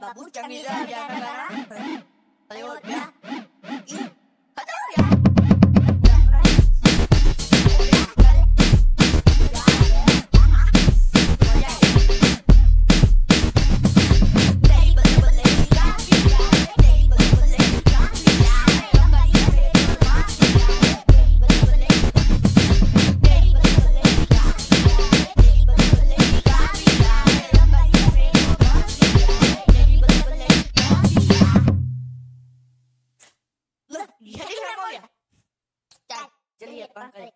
babu cangida jangan kakak Ayo dah. 好吧可以。